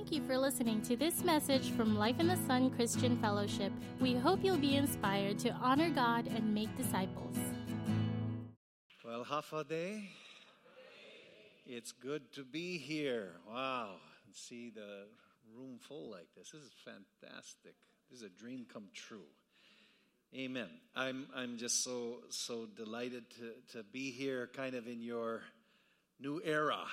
Thank you for listening to this message from Life in the Sun Christian Fellowship. We hope you'll be inspired to honor God and make disciples. Well, Hafa Adai. It's good to be here. Wow. See the room full like this. This is fantastic. This is a dream come true. Amen. I'm, I'm just so, so delighted to, to be here kind of in your new era.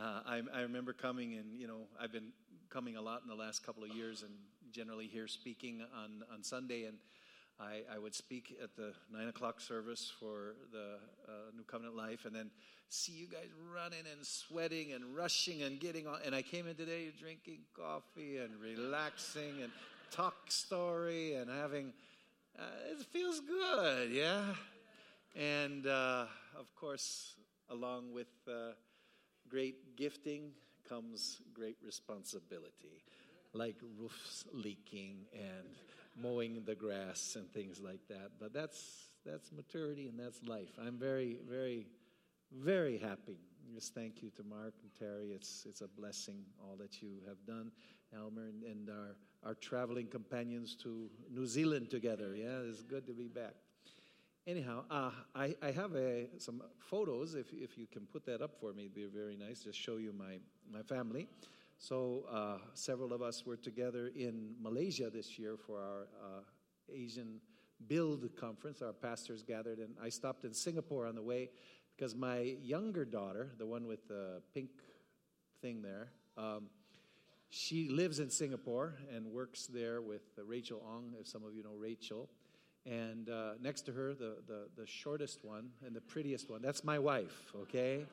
Uh, I, I, remember coming and, you know, I've been coming a lot in the last couple of years and generally here speaking on, on Sunday. And I, I would speak at the nine o'clock service for the uh, New Covenant Life and then see you guys running and sweating and rushing and getting on. And I came in today drinking coffee and relaxing and talk story and having, uh, it feels good, yeah? And uh, of course, along with, uh, great gifting comes great responsibility, like roofs leaking and mowing the grass and things like that. But that's that's maturity and that's life. I'm very, very, very happy. Just thank you to Mark and Terry. It's it's a blessing all that you have done, Elmer and, and our our traveling companions to New Zealand together. Yeah, it's good to be back anyhow, uh, I, I have a, some photos. If, if you can put that up for me, it'd be very nice. Just show you my, my family. So, uh, several of us were together in Malaysia this year for our uh, Asian Build conference. Our pastors gathered, and I stopped in Singapore on the way because my younger daughter, the one with the pink thing there, um, she lives in Singapore and works there with Rachel Ong, if some of you know Rachel. And uh, next to her, the, the, the shortest one and the prettiest one, that's my wife, okay?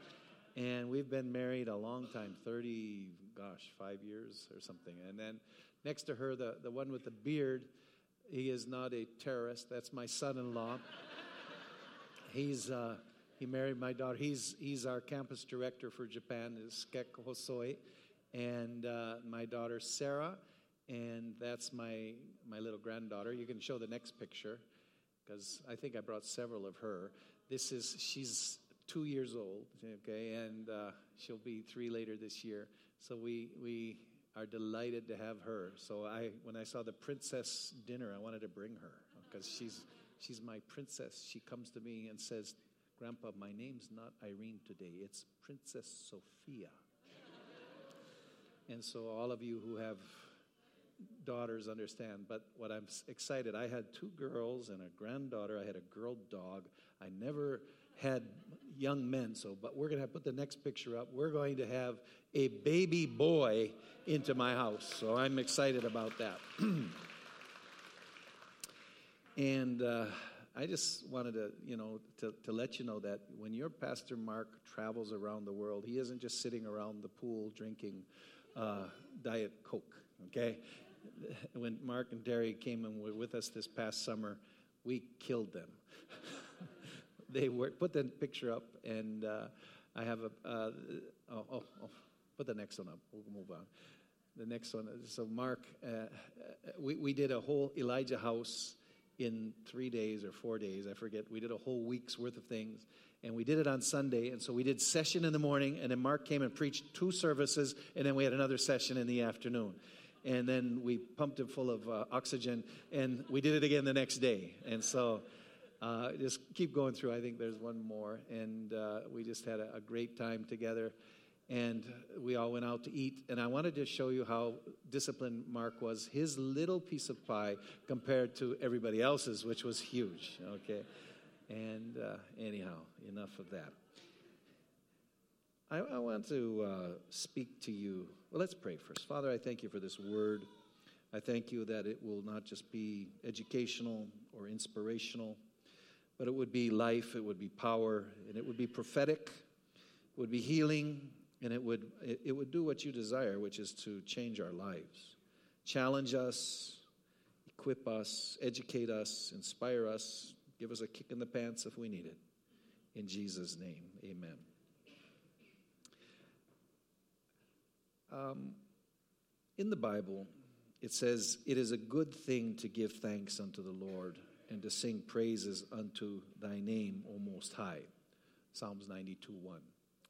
And we've been married a long time 30, gosh, five years or something. And then next to her, the, the one with the beard, he is not a terrorist. That's my son in law. He's. Uh, he married my daughter. He's, he's our campus director for Japan, is Skek Hosoi. And uh, my daughter, Sarah, and that's my my little granddaughter. You can show the next picture because I think I brought several of her. This is she's two years old, okay, and uh, she'll be three later this year. So we we are delighted to have her. So I when I saw the princess dinner, I wanted to bring her because she's she's my princess. She comes to me and says, "Grandpa, my name's not Irene today. It's Princess Sophia." and so all of you who have daughters understand, but what I'm excited, I had two girls and a granddaughter. I had a girl dog. I never had young men, so, but we're going to put the next picture up. We're going to have a baby boy into my house, so I'm excited about that. and uh, I just wanted to, you know, to, to let you know that when your Pastor Mark travels around the world, he isn't just sitting around the pool drinking uh, Diet Coke, okay? when Mark and Terry came and were with us this past summer, we killed them. they were put the picture up, and uh, I have a uh, oh, oh, oh, put the next one up. We'll move on. The next one. So Mark, uh, uh, we we did a whole Elijah house in three days or four days. I forget. We did a whole week's worth of things, and we did it on Sunday. And so we did session in the morning, and then Mark came and preached two services, and then we had another session in the afternoon and then we pumped him full of uh, oxygen, and we did it again the next day. And so uh, just keep going through. I think there's one more, and uh, we just had a, a, great time together. And we all went out to eat, and I wanted to show you how disciplined Mark was. His little piece of pie compared to everybody else's, which was huge. Okay, and uh, anyhow, enough of that. I, I want to uh, speak to you. Well, let's pray first. Father, I thank you for this word. I thank you that it will not just be educational or inspirational, but it would be life, it would be power, and it would be prophetic, it would be healing, and it would, it, it would do what you desire, which is to change our lives, challenge us, equip us, educate us, inspire us, give us a kick in the pants if we need it. In Jesus' name, amen. Um, in the Bible, it says, It is a good thing to give thanks unto the Lord and to sing praises unto thy name, O Most High. Psalms 92 1.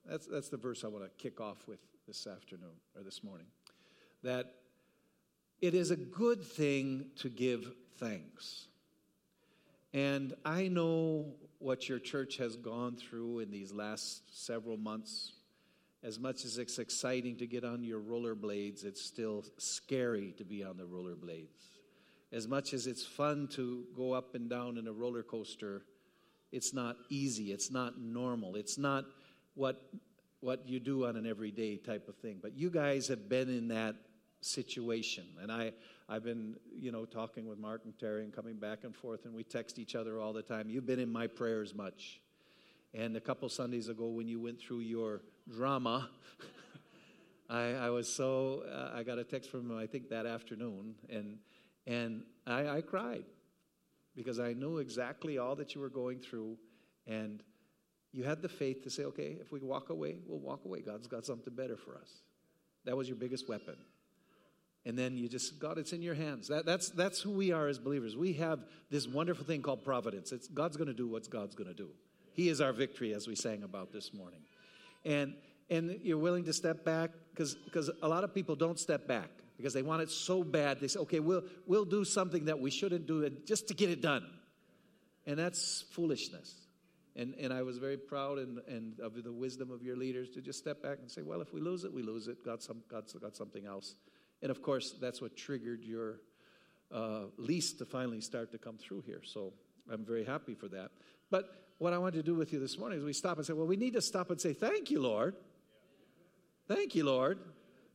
That's, that's the verse I want to kick off with this afternoon or this morning that it is a good thing to give thanks. And I know what your church has gone through in these last several months. As much as it's exciting to get on your rollerblades, it's still scary to be on the rollerblades. As much as it's fun to go up and down in a roller coaster, it's not easy. It's not normal. It's not what, what you do on an everyday type of thing. But you guys have been in that situation. And I, I've been, you know, talking with Mark and Terry and coming back and forth, and we text each other all the time. You've been in my prayers much. And a couple Sundays ago, when you went through your drama, I, I, was so, uh, I got a text from him, I think that afternoon, and, and I, I cried because I knew exactly all that you were going through. And you had the faith to say, okay, if we walk away, we'll walk away. God's got something better for us. That was your biggest weapon. And then you just, God, it's in your hands. That, that's, that's who we are as believers. We have this wonderful thing called providence. It's, God's going to do what God's going to do. He is our victory, as we sang about this morning. And, and you're willing to step back because because a lot of people don't step back because they want it so bad. They say, okay, we'll, we'll do something that we shouldn't do just to get it done. And that's foolishness. And, and I was very proud and, and of the wisdom of your leaders to just step back and say, well, if we lose it, we lose it. God's, some, God's got something else. And of course, that's what triggered your uh, lease to finally start to come through here. So I'm very happy for that. But what I wanted to do with you this morning is we stop and say, well, we need to stop and say, thank you, Lord. Thank you, Lord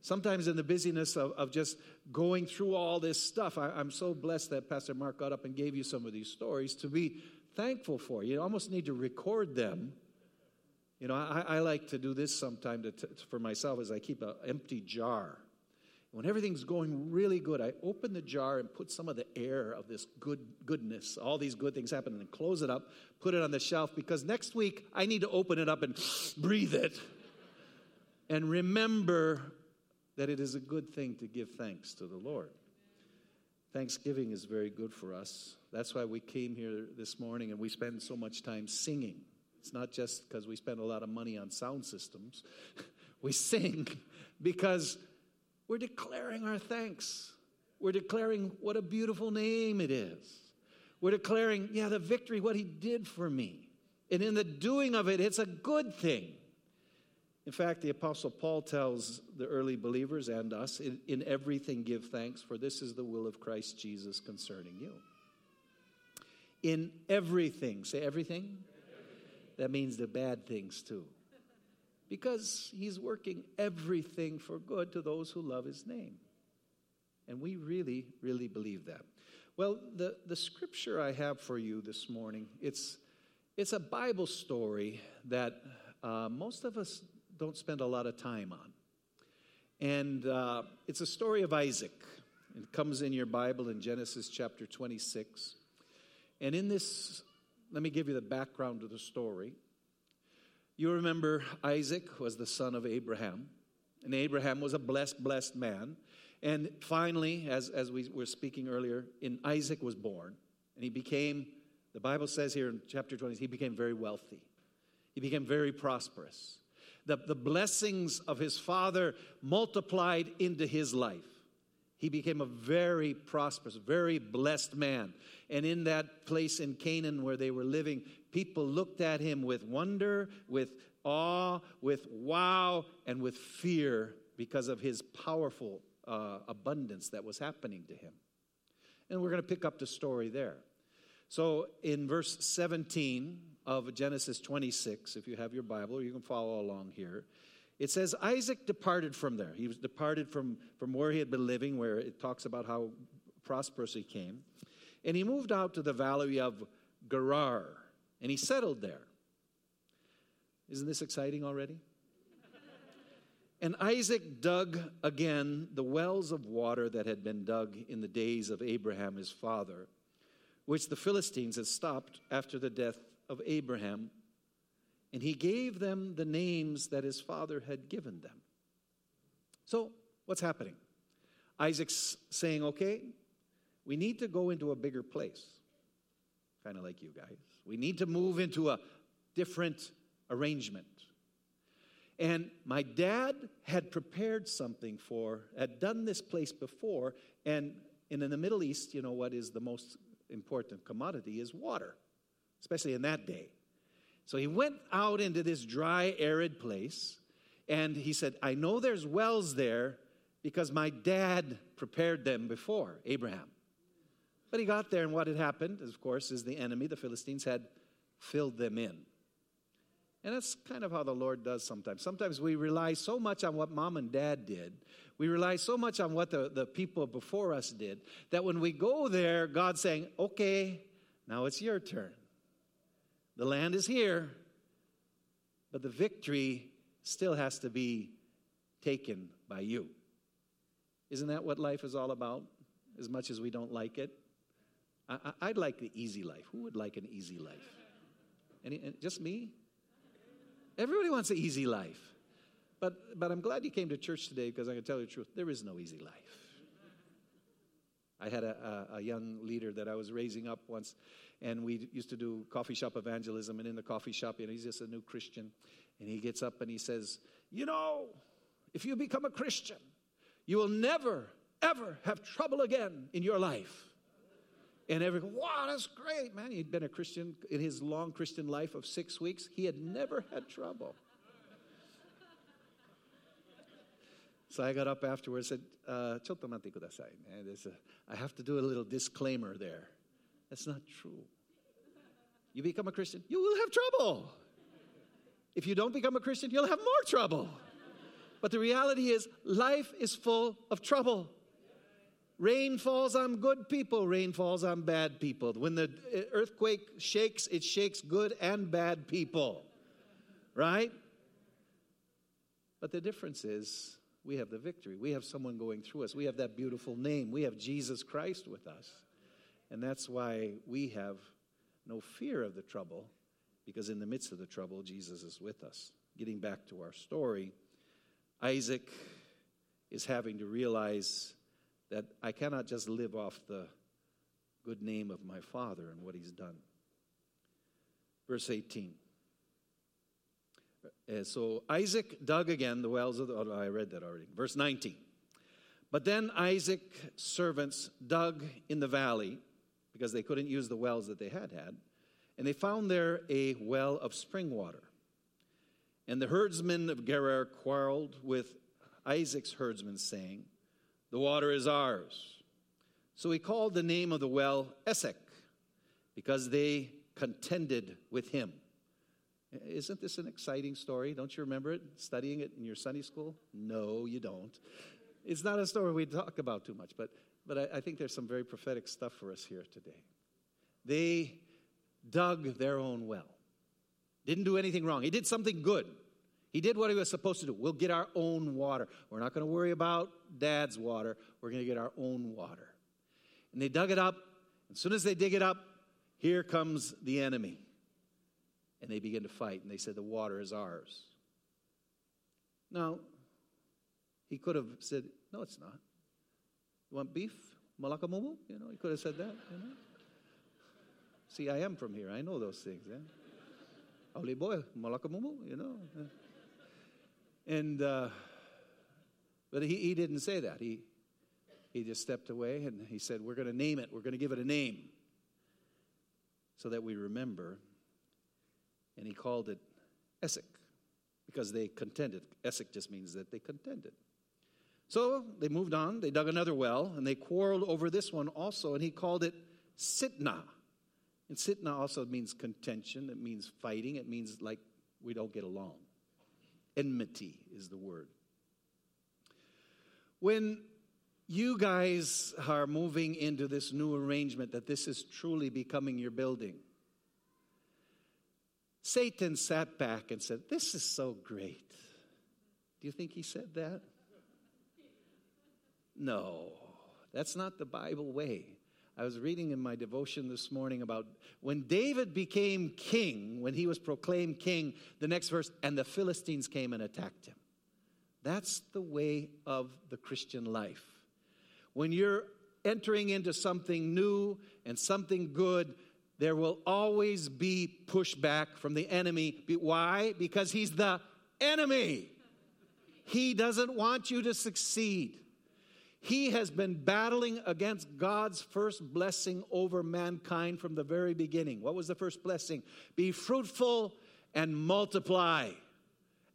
sometimes in the busyness of, of just going through all this stuff, I, am so blessed that Pastor Mark got up and gave you some of these stories to be thankful for. You almost need to record them. You know, I, I like to do this sometime to, to, for myself as I keep an empty jar. When everything's going really good, I open the jar and put some of the air of this good goodness, all these good things happen, and close it up, put it on the shelf because next week I need to open it up and breathe it and remember that it is a good thing to give thanks to the Lord. Thanksgiving is very good for us. That's why we came here this morning and we spend so much time singing. It's not just because we spend a lot of money on sound systems. we sing because we're declaring our thanks. We're declaring what a beautiful name it is. We're declaring, yeah, the victory, what he did for me. And in the doing of it, it's a good thing. In fact, the Apostle Paul tells the early believers and us in, in, everything give thanks, for this is the will of Christ Jesus concerning you. In everything, say everything? everything. That means the bad things too. Because he's working everything for good to those who love his name. And we really, really believe that. Well, the, the scripture I have for you this morning, it's, it's a Bible story that uh, most of us don't spend a lot of time on. And uh, it's a story of Isaac. It comes in your Bible in Genesis chapter 26. And in this, let me give you the background of the story. You remember Isaac was the son of Abraham, and Abraham was a blessed, blessed man. And finally, as, as we were speaking earlier, in Isaac was born, and he became, the Bible says here in chapter 20, he became very wealthy. He became very prosperous the, the blessings of his father multiplied into his life. He became a very prosperous, very blessed man. And in that place in Canaan where they were living, people looked at him with wonder, with awe, with wow, and with fear because of his powerful uh, abundance that was happening to him. And we're going to pick up the story there. So in verse 17, of Genesis 26, if you have your Bible, you can follow along here. It says Isaac departed from there. He was departed from, from where he had been living, where it talks about how prosperous he came. And he moved out to the valley of Gerar, and he settled there. Isn't this exciting already? and Isaac dug again the wells of water that had been dug in the days of Abraham his father, which the Philistines had stopped after the death of Abraham, and he gave them the names that his father had given them. So, what's happening? Isaac's saying, okay, we need to go into a bigger place. Kind of like you guys. We need to move into a different arrangement. And my dad had prepared something for, had done this place before, and in the Middle East, you know what is the most important commodity is water, especially in that day. So he went out into this dry, arid place, and he said, I know there's wells there because my dad prepared them before, Abraham. But he got there, and what had happened, of course, is the enemy, the Philistines, had filled them in. And that's kind of how the Lord does sometimes. Sometimes we rely so much on what mom and dad did, we rely so much on what the, the people before us did, that when we go there, God's saying, okay, now it's your turn. The land is here, but the victory still has to be taken by you. Isn't that what life is all about? As much as we don't like it? I, would like the easy life. Who would like an easy life? Any, eh, just me? Everybody wants an easy life. But, but I'm glad you came to church today because I can tell you the truth. There is no easy life. I had a, a, a, young leader that I was raising up once, and we used to do coffee shop evangelism. And in the coffee shop, you know, he's just a new Christian, and he gets up and he says, "You know, if you become a Christian, you will never ever have trouble again in your life." And everyone, wow, that's great, man. He'd been a Christian in his long Christian life of six weeks. He had never had trouble. So I got up afterwards and said, uh, I have to do a little disclaimer there. That's not true. You become a Christian, you will have trouble. If you don't become a Christian, you'll have more trouble. But the reality is, life is full of trouble. Rain falls on good people, rain falls on bad people. When the earthquake shakes, it shakes good and bad people. Right? But the difference is we have the victory. We have someone going through us. We have that beautiful name. We have Jesus Christ with us. And that's why we have no fear of the trouble, because in the midst of the trouble, Jesus is with us. Getting back to our story, Isaac is having to realize that I cannot just live off the good name of my father and what he's done. Verse 18. Uh, so Isaac dug again the wells of the. Oh, I read that already. Verse 19. But then Isaac's servants dug in the valley because they couldn't use the wells that they had had, and they found there a well of spring water. And the herdsmen of Gerar quarreled with Isaac's herdsmen, saying, The water is ours. So he called the name of the well Esek, because they contended with him. Isn't this an exciting story? Don't you remember it? Studying it in your Sunday school? No, you don't. It's not a story we talk about too much, but, but I, I think there's some very prophetic stuff for us here today. They dug their own well, didn't do anything wrong. He did something good. He did what he was supposed to do. We'll get our own water. We're not going to worry about dad's water. We're going to get our own water. And they dug it up. As soon as they dig it up, here comes the enemy and they begin to fight, and they said, The water is ours. Now, he could have said, No, it's not. You want beef? Malakamumu? You know, he could have said that. You know? See, I am from here. I know those things. Yeah? Oli boy, malakamumu, you know. And, uh, but he, he didn't say that. He, he just stepped away and he said, We're going to name it. We're going to give it a name so that we remember and he called it Esek because they contended. Esek just means that they contended. So they moved on, they dug another well, and they quarreled over this one also, and he called it Sitnah. And Sitnah also means contention, it means fighting, it means like we don't get along. Enmity is the word. When you guys are moving into this new arrangement, that this is truly becoming your building, Satan sat back and said, This is so great. Do you think he said that? No, that's not the Bible way. I was reading in my devotion this morning about when David became king, when he was proclaimed king, the next verse, and the Philistines came and attacked him. That's the way of the Christian life. When you're entering into something new and something good, there will always be pushback from the enemy. Why? Because he's the enemy. He doesn't want you to succeed. He has been battling against God's first blessing over mankind from the very beginning. What was the first blessing? Be fruitful and multiply.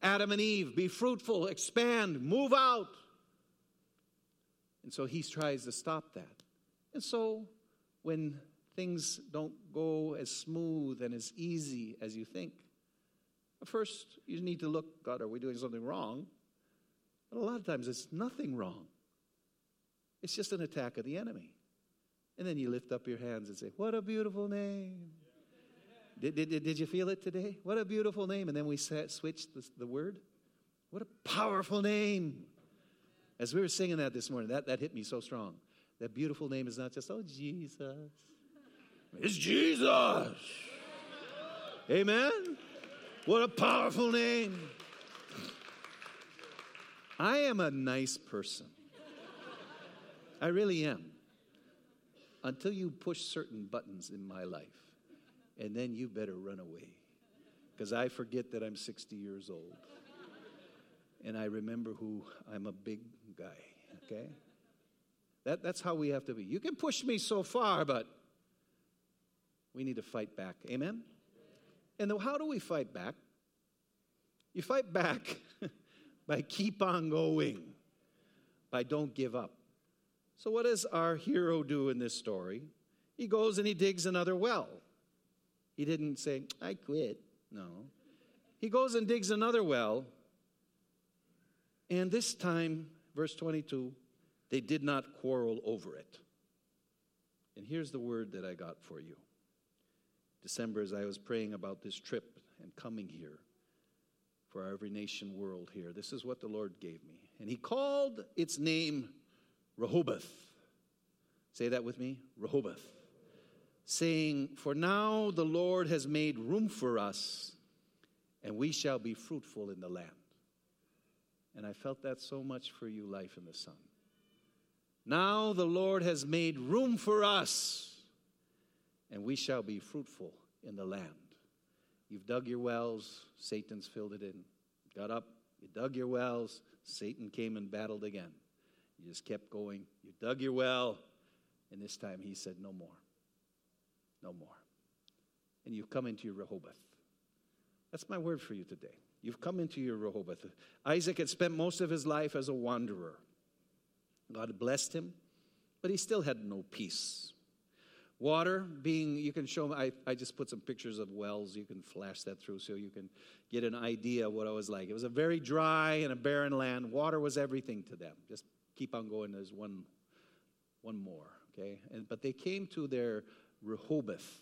Adam and Eve, be fruitful, expand, move out. And so he tries to stop that. And so when things don't go as smooth and as easy as you think, first you need to look, God, are we doing something wrong? But a lot of times it's nothing wrong. It's just an attack of the enemy. And then you lift up your hands and say, What a beautiful name. Did, did, did you feel it today? What a beautiful name. And then we switched the, the word. What a powerful name. As we were singing that this morning, that, that hit me so strong. That beautiful name is not just, oh, Jesus. It's Jesus. Amen. What a powerful name. I am a nice person. I really am. Until you push certain buttons in my life and then you better run away. Because I forget that I'm 60 years old. And I remember who I'm a big guy, okay? That, that's how we have to be. You can push me so far, but we need to fight back. Amen? And how do we fight back? You fight back by keep on going, by don't give up. So, what does our hero do in this story? He goes and he digs another well. He didn't say, I quit. No. He goes and digs another well. And this time, verse 22, they did not quarrel over it. And here's the word that I got for you. December, as I was praying about this trip and coming here for our Every Nation world here, this is what the Lord gave me. And He called its name Rehoboth. Say that with me Rehoboth saying, For now the Lord has made room for us, and we shall be fruitful in the land. And I felt that so much for you, Life in the Sun. Now the Lord has made room for us, and we shall be fruitful in the land. You've dug your wells, Satan's filled it in. Got up, you dug your wells, Satan came and battled again. You just kept going. You dug your well, and this time he said, No more no more. And you've come into your Rehoboth. That's my word for you today. You've come into your Rehoboth. Isaac had spent most of his life as a wanderer. God blessed him, but he still had no peace. Water being, you can show, I, I just put some pictures of wells. You can flash that through so you can get an idea of what it was like. It was a very dry and a barren land. Water was everything to them. Just keep on going. There's one, one more, okay? And, but they came to their Rehoboth.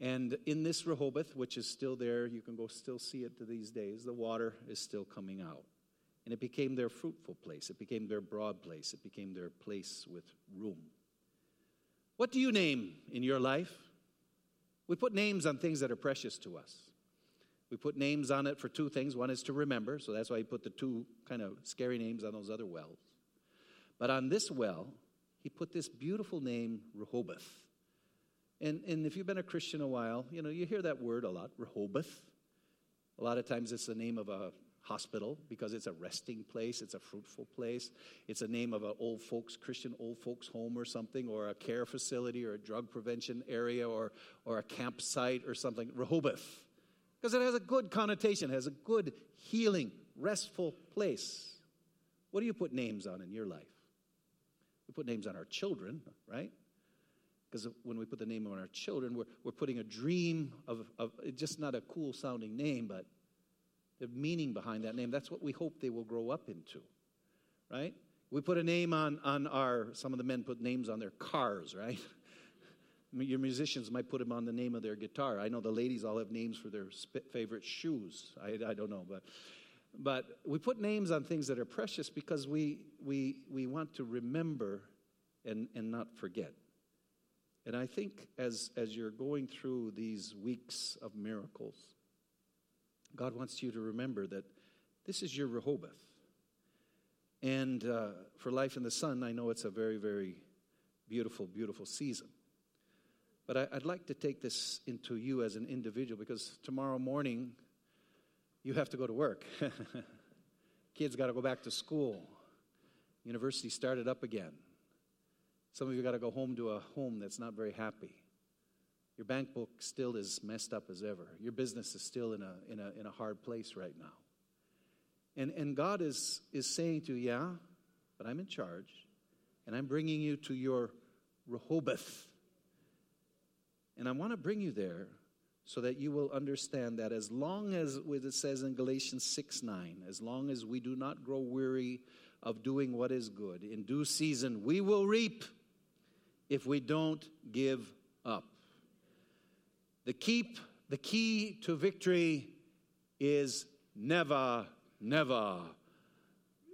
And in this Rehoboth, which is still there, you can go still see it to these days, the water is still coming out. And it became their fruitful place. It became their broad place. It became their place with room. What do you name in your life? We put names on things that are precious to us. We put names on it for two things. One is to remember, so that's why he put the two kind of scary names on those other wells. But on this well, he put this beautiful name, Rehoboth. And, and if you've been a Christian a while, you know, you hear that word a lot, Rehoboth. A lot of times it's the name of a hospital because it's a resting place, it's a fruitful place. It's a name of an old folks, Christian old folks home or something, or a care facility or a drug prevention area or, or a campsite or something. Rehoboth. Because it has a good connotation, has a good healing, restful place. What do you put names on in your life? We put names on our children, right? because when we put the name on our children, we're, we're putting a dream of, of just not a cool sounding name, but the meaning behind that name. That's what we hope they will grow up into, right? We put a name on, on our, some of the men put names on their cars, right? Your musicians might put them on the name of their guitar. I know the ladies all have names for their favorite shoes. I, I don't know, but but we put names on things that are precious because we we we want to remember and and not forget. And I think as, as you're going through these weeks of miracles, God wants you to remember that this is your Rehoboth. And uh, for Life in the Sun, I know it's a very, very beautiful, beautiful season. But I, would like to take this into you as an individual because tomorrow morning You have to go to work. Kids got to go back to school. University started up again. Some of you got to go home to a home that's not very happy. Your bank book still is messed up as ever. Your business is still in a, in a, in a hard place right now. And, and God is, is saying to you, Yeah, but I'm in charge, and I'm bringing you to your Rehoboth. And I want to bring you there so that you will understand that as long as it says in Galatians 6 9, as long as we do not grow weary of doing what is good, in due season we will reap if we don't give up. The keep, the key to victory is never, never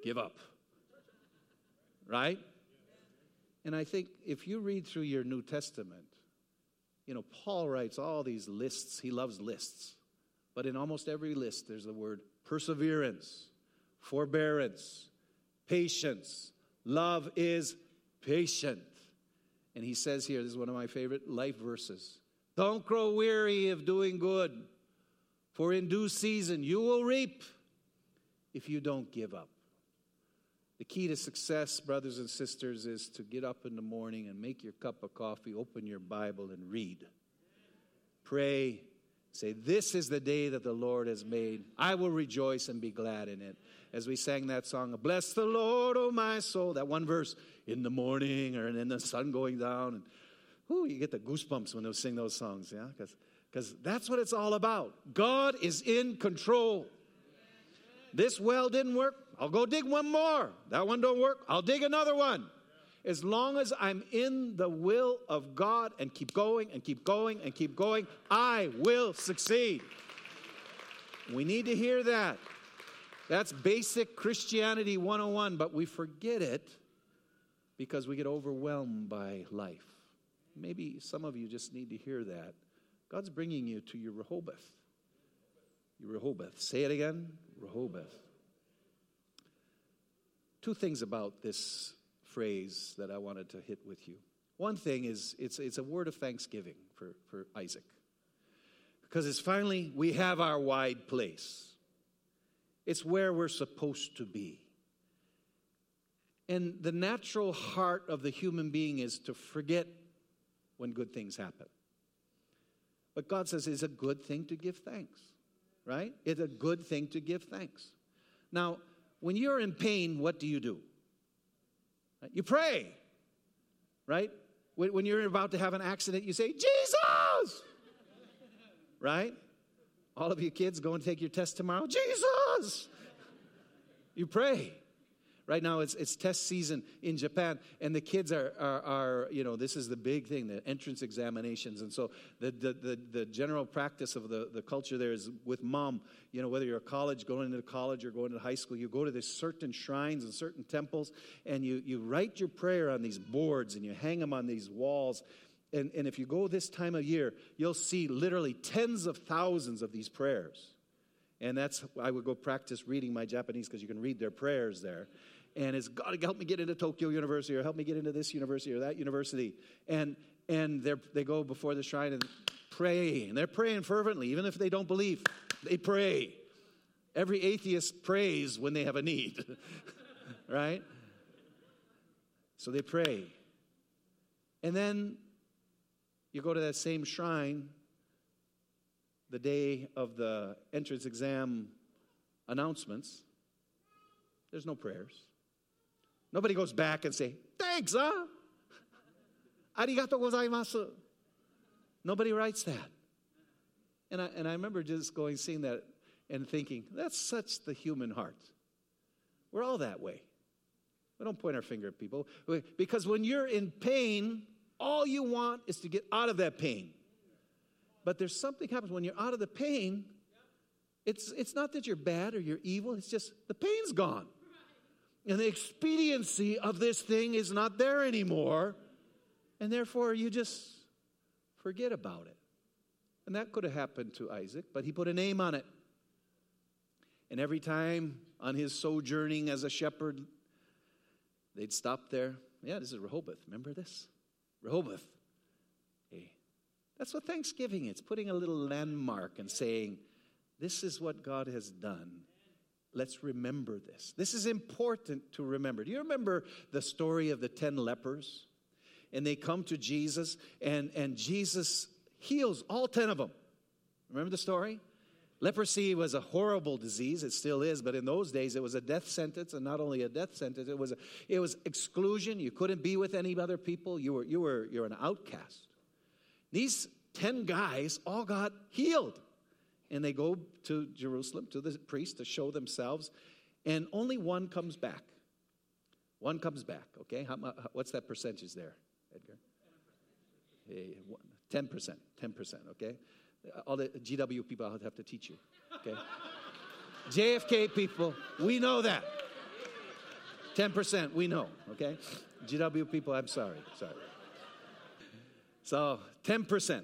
give up. Right? And I think if you read through your New Testament, you know, Paul writes all these lists. He loves lists. But in almost every list, there's the word perseverance, forbearance, patience. Love is patient. And he says here, this is one of my favorite life verses Don't grow weary of doing good, for in due season you will reap if you don't give up. The key to success, brothers and sisters, is to get up in the morning and make your cup of coffee, open your Bible, and read. Pray. Say, This is the day that the Lord has made. I will rejoice and be glad in it. As we sang that song, Bless the Lord, O my soul, that one verse, in the morning or in the sun going down. And whoo, you get the goosebumps when they sing those songs, yeah? Because that's what it's all about. God is in control. This well didn't work. I'll go dig one more. That one don't work. I'll dig another one. As long as I'm in the will of God and keep going and keep going and keep going, I will succeed. We need to hear that. That's basic Christianity 101, but we forget it because we get overwhelmed by life. Maybe some of you just need to hear that. God's bringing you to your Rehoboth. Your Rehoboth. Say it again Rehoboth. Two things about this phrase that I wanted to hit with you. One thing is it's, it's a word of thanksgiving for, for Isaac. Because it's finally, we have our wide place. It's where we're supposed to be. And the natural heart of the human being is to forget when good things happen. But God says it's a good thing to give thanks, right? It's a good thing to give thanks. Now, when you're in pain, what do you do? You pray, right? When you're about to have an accident, you say, Jesus! right? All of you kids go and take your test tomorrow. Jesus! You pray. Right now, it's, it's test season in Japan, and the kids are, are, are, you know, this is the big thing, the entrance examinations. And so the, the, the, the, general practice of the, the culture there is with mom, you know, whether you're a college, going into college or going to high school, you go to these certain shrines and certain temples, and you, you write your prayer on these boards and you hang them on these walls. And, and if you go this time of year, you'll see literally tens of thousands of these prayers. And that's, I would go practice reading my Japanese because you can read their prayers there and it's God to help me get into Tokyo University or help me get into this university or that university. And and they go before the shrine and pray, and they're praying fervently, even if they don't believe. They pray. Every atheist prays when they have a need, right? So they pray. And then you go to that same shrine the day of the entrance exam announcements. There's no prayers. Nobody goes back and say, thanks, huh? Arigato gozaimasu. Nobody writes that. And I, and I remember just going, seeing that and thinking, that's such the human heart. We're all that way. We don't point our finger at people. Because when you're in pain, all you want is to get out of that pain. But there's something happens when you're out of the pain. It's, it's not that you're bad or you're evil, it's just the pain's gone. And the expediency of this thing is not there anymore. And therefore, you just forget about it. And that could have happened to Isaac, but he put a name on it. And every time on his sojourning as a shepherd, they'd stop there. Yeah, this is Rehoboth. Remember this? Rehoboth. Hey, that's what Thanksgiving is putting a little landmark and saying, This is what God has done. Let's remember this. This is important to remember. Do you remember the story of the 10 lepers? And they come to Jesus, and, and Jesus heals all 10 of them. Remember the story? Leprosy was a horrible disease. It still is, but in those days it was a death sentence, and not only a death sentence, it was, a, it was exclusion. You couldn't be with any other people. You were, you were you're an outcast. These 10 guys all got healed. And they go to Jerusalem, to the priest, to show themselves, and only one comes back. One comes back, okay? How, what's that percentage there, Edgar? 10%, 10%, okay? All the GW people I'll have to teach you, okay? JFK people, we know that. 10%, we know, okay? GW people, I'm sorry, sorry. So, 10%.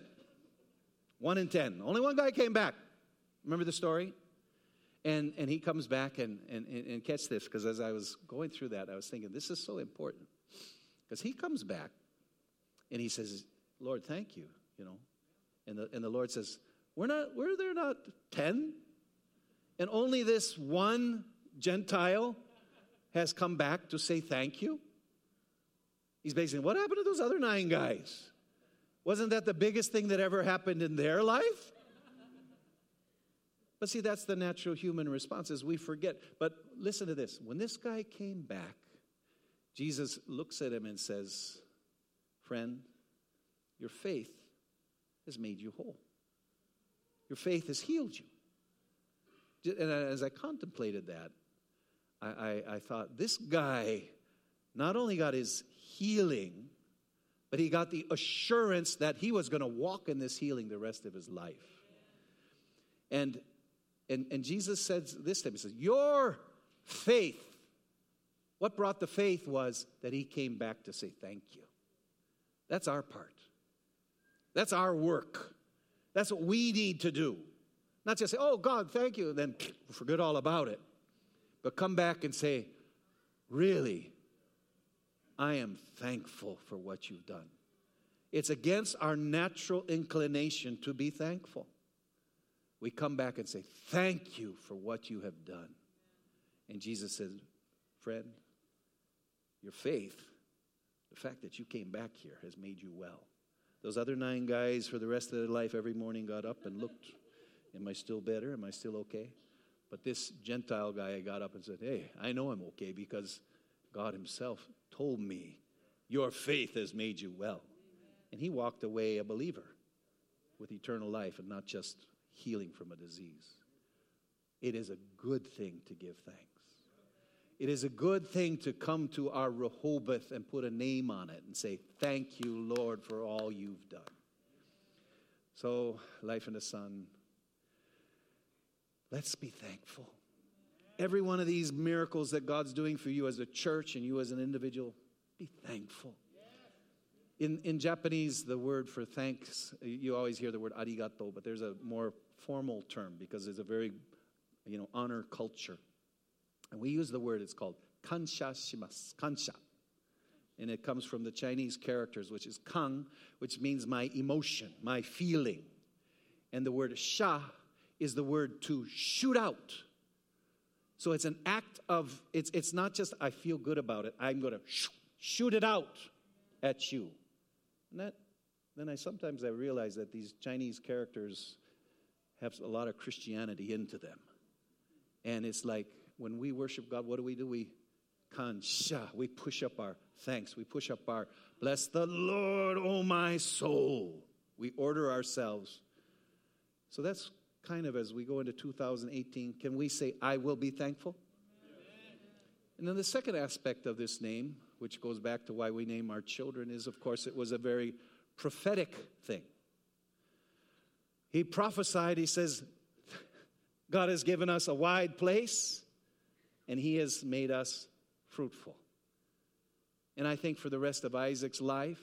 One in 10. Only one guy came back. Remember the story? And, and he comes back and, and, and catch this, because as I was going through that, I was thinking, this is so important. Because he comes back and he says, Lord, thank you, you know. And the, and the Lord says, we're not, were there not 10? And only this one Gentile has come back to say thank you? He's basically, what happened to those other nine guys? Wasn't that the biggest thing that ever happened in their life? But see, that's the natural human response is we forget. But listen to this. When this guy came back, Jesus looks at him and says, Friend, your faith has made you whole. Your faith has healed you. And as I contemplated that, I, I, I thought, this guy not only got his healing, but he got the assurance that he was going to walk in this healing the rest of his life. And and, and Jesus says this to him He says, Your faith, what brought the faith was that he came back to say thank you. That's our part. That's our work. That's what we need to do. Not just say, oh, God, thank you, and then forget all about it. But come back and say, really, I am thankful for what you've done. It's against our natural inclination to be thankful we come back and say, Thank you for what you have done. And Jesus says, Friend, your faith, the fact that you came back here, has made you well. Those other nine guys, for the rest of their life, every morning got up and looked, Am I still better? Am I still okay? But this Gentile guy got up and said, Hey, I know I'm okay because God Himself told me, Your faith has made you well. And he walked away a believer with eternal life and not just healing from a disease. It is a good thing to give thanks. It is a good thing to come to our Rehoboth and put a name on it and say, Thank you, Lord, for all you've done. So, Life in the Sun, let's be thankful. Every one of these miracles that God's doing for you as a church and you as an individual, be thankful. In, in Japanese, the word for thanks, you always hear the word arigato, but there's a more formal term because it's a very, you know, honor culture. And we use the word, it's called kansha shimas, kansha. And it comes from the Chinese characters, which is kang, which means my emotion, my feeling. And the word sha is the word to shoot out. So it's an act of, it's, it's not just I feel good about it, I'm going to shoot it out at you. And that, then I sometimes I realize that these Chinese characters have a lot of Christianity into them. And it's like when we worship God, what do we do? We kansha. We push up our thanks. We push up our bless the Lord, oh my soul. We order ourselves. So that's kind of as we go into 2018, can we say, I will be thankful? And then the second aspect of this name, which goes back to why we name our children, is of course it was a very prophetic thing. He prophesied, he says, God has given us a wide place and he has made us fruitful. And I think for the rest of Isaac's life,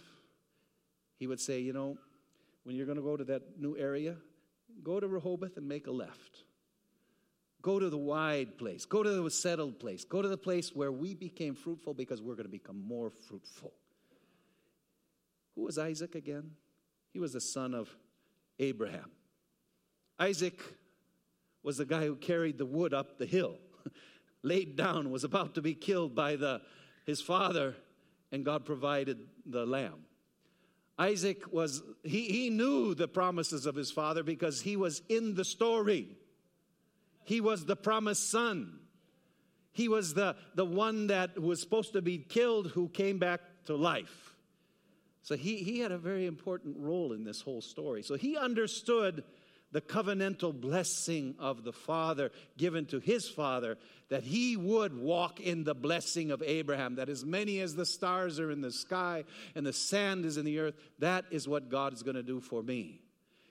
he would say, you know, when you're going to go to that new area, go to Rehoboth and make a left. Go to the wide place. Go to the settled place. Go to the place where we became fruitful because we're going to become more fruitful. Who was Isaac again? He was the son of Abraham. Isaac was the guy who carried the wood up the hill, laid down, was about to be killed by the, his father, and God provided the lamb. Isaac was, he, he knew the promises of his father because he was in the story. He was the promised son. He was the, the one that was supposed to be killed who came back to life. So he, he had a very important role in this whole story. So he understood the covenantal blessing of the Father given to his Father, that he would walk in the blessing of Abraham, that as many as the stars are in the sky and the sand is in the earth, that is what God is going to do for me.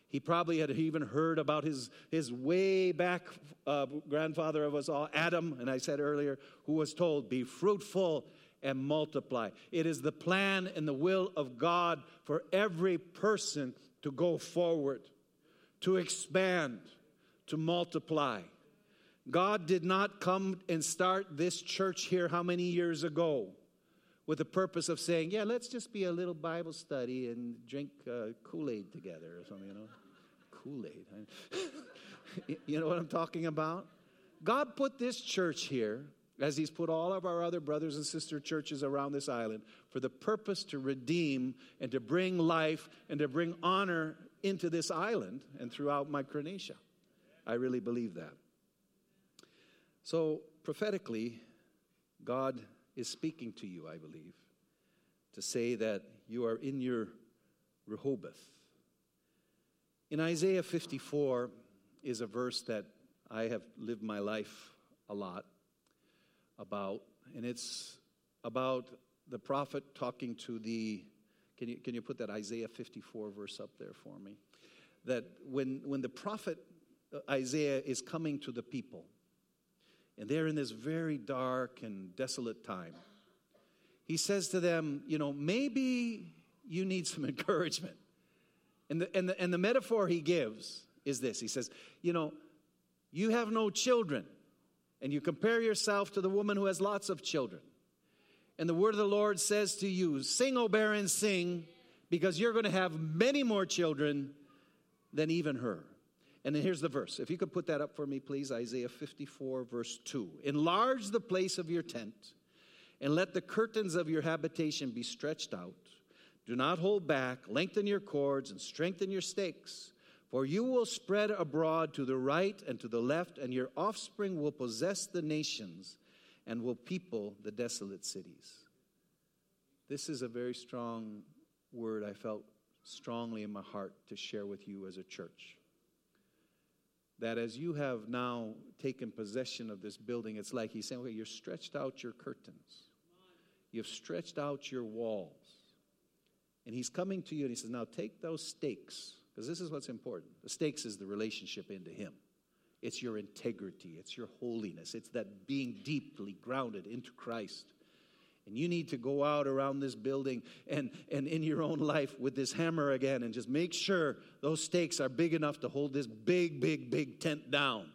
He probably had even heard about his, his way back uh, grandfather of us all, Adam, and I said earlier, who was told, Be fruitful and multiply. It is the plan and the will of God for every person to go forward to expand, to multiply. God did not come and start this church here how many years ago with the purpose of saying, yeah, let's just be a little Bible study and drink uh, Kool Aid together or something, you know? Kool Aid. you know what I'm talking about? God put this church here, as He's put all of our other brothers and sister churches around this island, for the purpose to redeem and to bring life and to bring honor into this island and throughout Micronesia. I really believe that. So, prophetically, God is speaking to you, I believe, to say that you are in your Rehoboth. In Isaiah 54 is a verse that I have lived my life a lot about, and it's about the prophet talking to the can you, can you put that Isaiah 54 verse up there for me? That when, when the prophet uh, Isaiah is coming to the people, and they're in this very dark and desolate time, he says to them, You know, maybe you need some encouragement. And the, and the, and the metaphor he gives is this He says, You know, you have no children, and you compare yourself to the woman who has lots of children. And the word of the Lord says to you, Sing, O barren, sing, because you're going to have many more children than even her. And then here's the verse. If you could put that up for me, please Isaiah 54, verse 2. Enlarge the place of your tent, and let the curtains of your habitation be stretched out. Do not hold back, lengthen your cords, and strengthen your stakes. For you will spread abroad to the right and to the left, and your offspring will possess the nations and will people the desolate cities. This is a very strong word I felt strongly in my heart to share with you as a church. That as you have now taken possession of this building, it's like he's saying, okay, you've stretched out your curtains, you've stretched out your walls. And he's coming to you and he says, now take those stakes, because this is what's important. The stakes is the relationship into him. It's your integrity, it's your holiness, it's that being deeply grounded into Christ. And you need to go out around this building and, and in your own life with this hammer again and just make sure those stakes are big enough to hold this big, big, big tent down.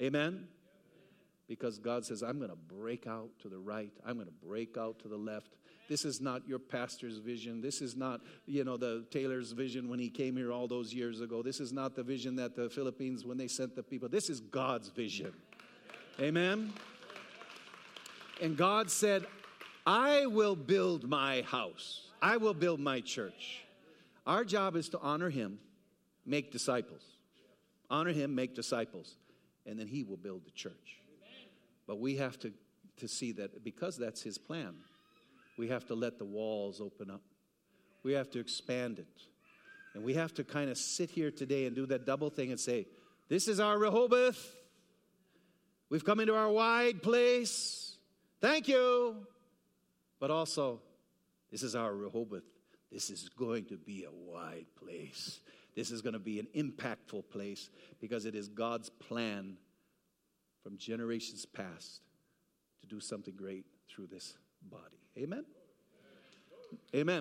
Amen? Because God says, I'm going to break out to the right, I'm going to break out to the left, this is not your pastor's vision. This is not, you know, the Taylor's vision when he came here all those years ago. This is not the vision that the Philippines when they sent the people. This is God's vision. Amen. And God said, I will build my house. I will build my church. Our job is to honor him, make disciples. Honor him, make disciples, and then he will build the church. But we have to, to see that because that's his plan, we have to let the walls open up. We have to expand it. And we have to kind of sit here today and do that double thing and say, This is our Rehoboth. We've come into our wide place. Thank you. But also, this is our Rehoboth. This is going to be a wide place. This is going to be an impactful place because it is God's plan from generations past to do something great through this body. Amen? Amen.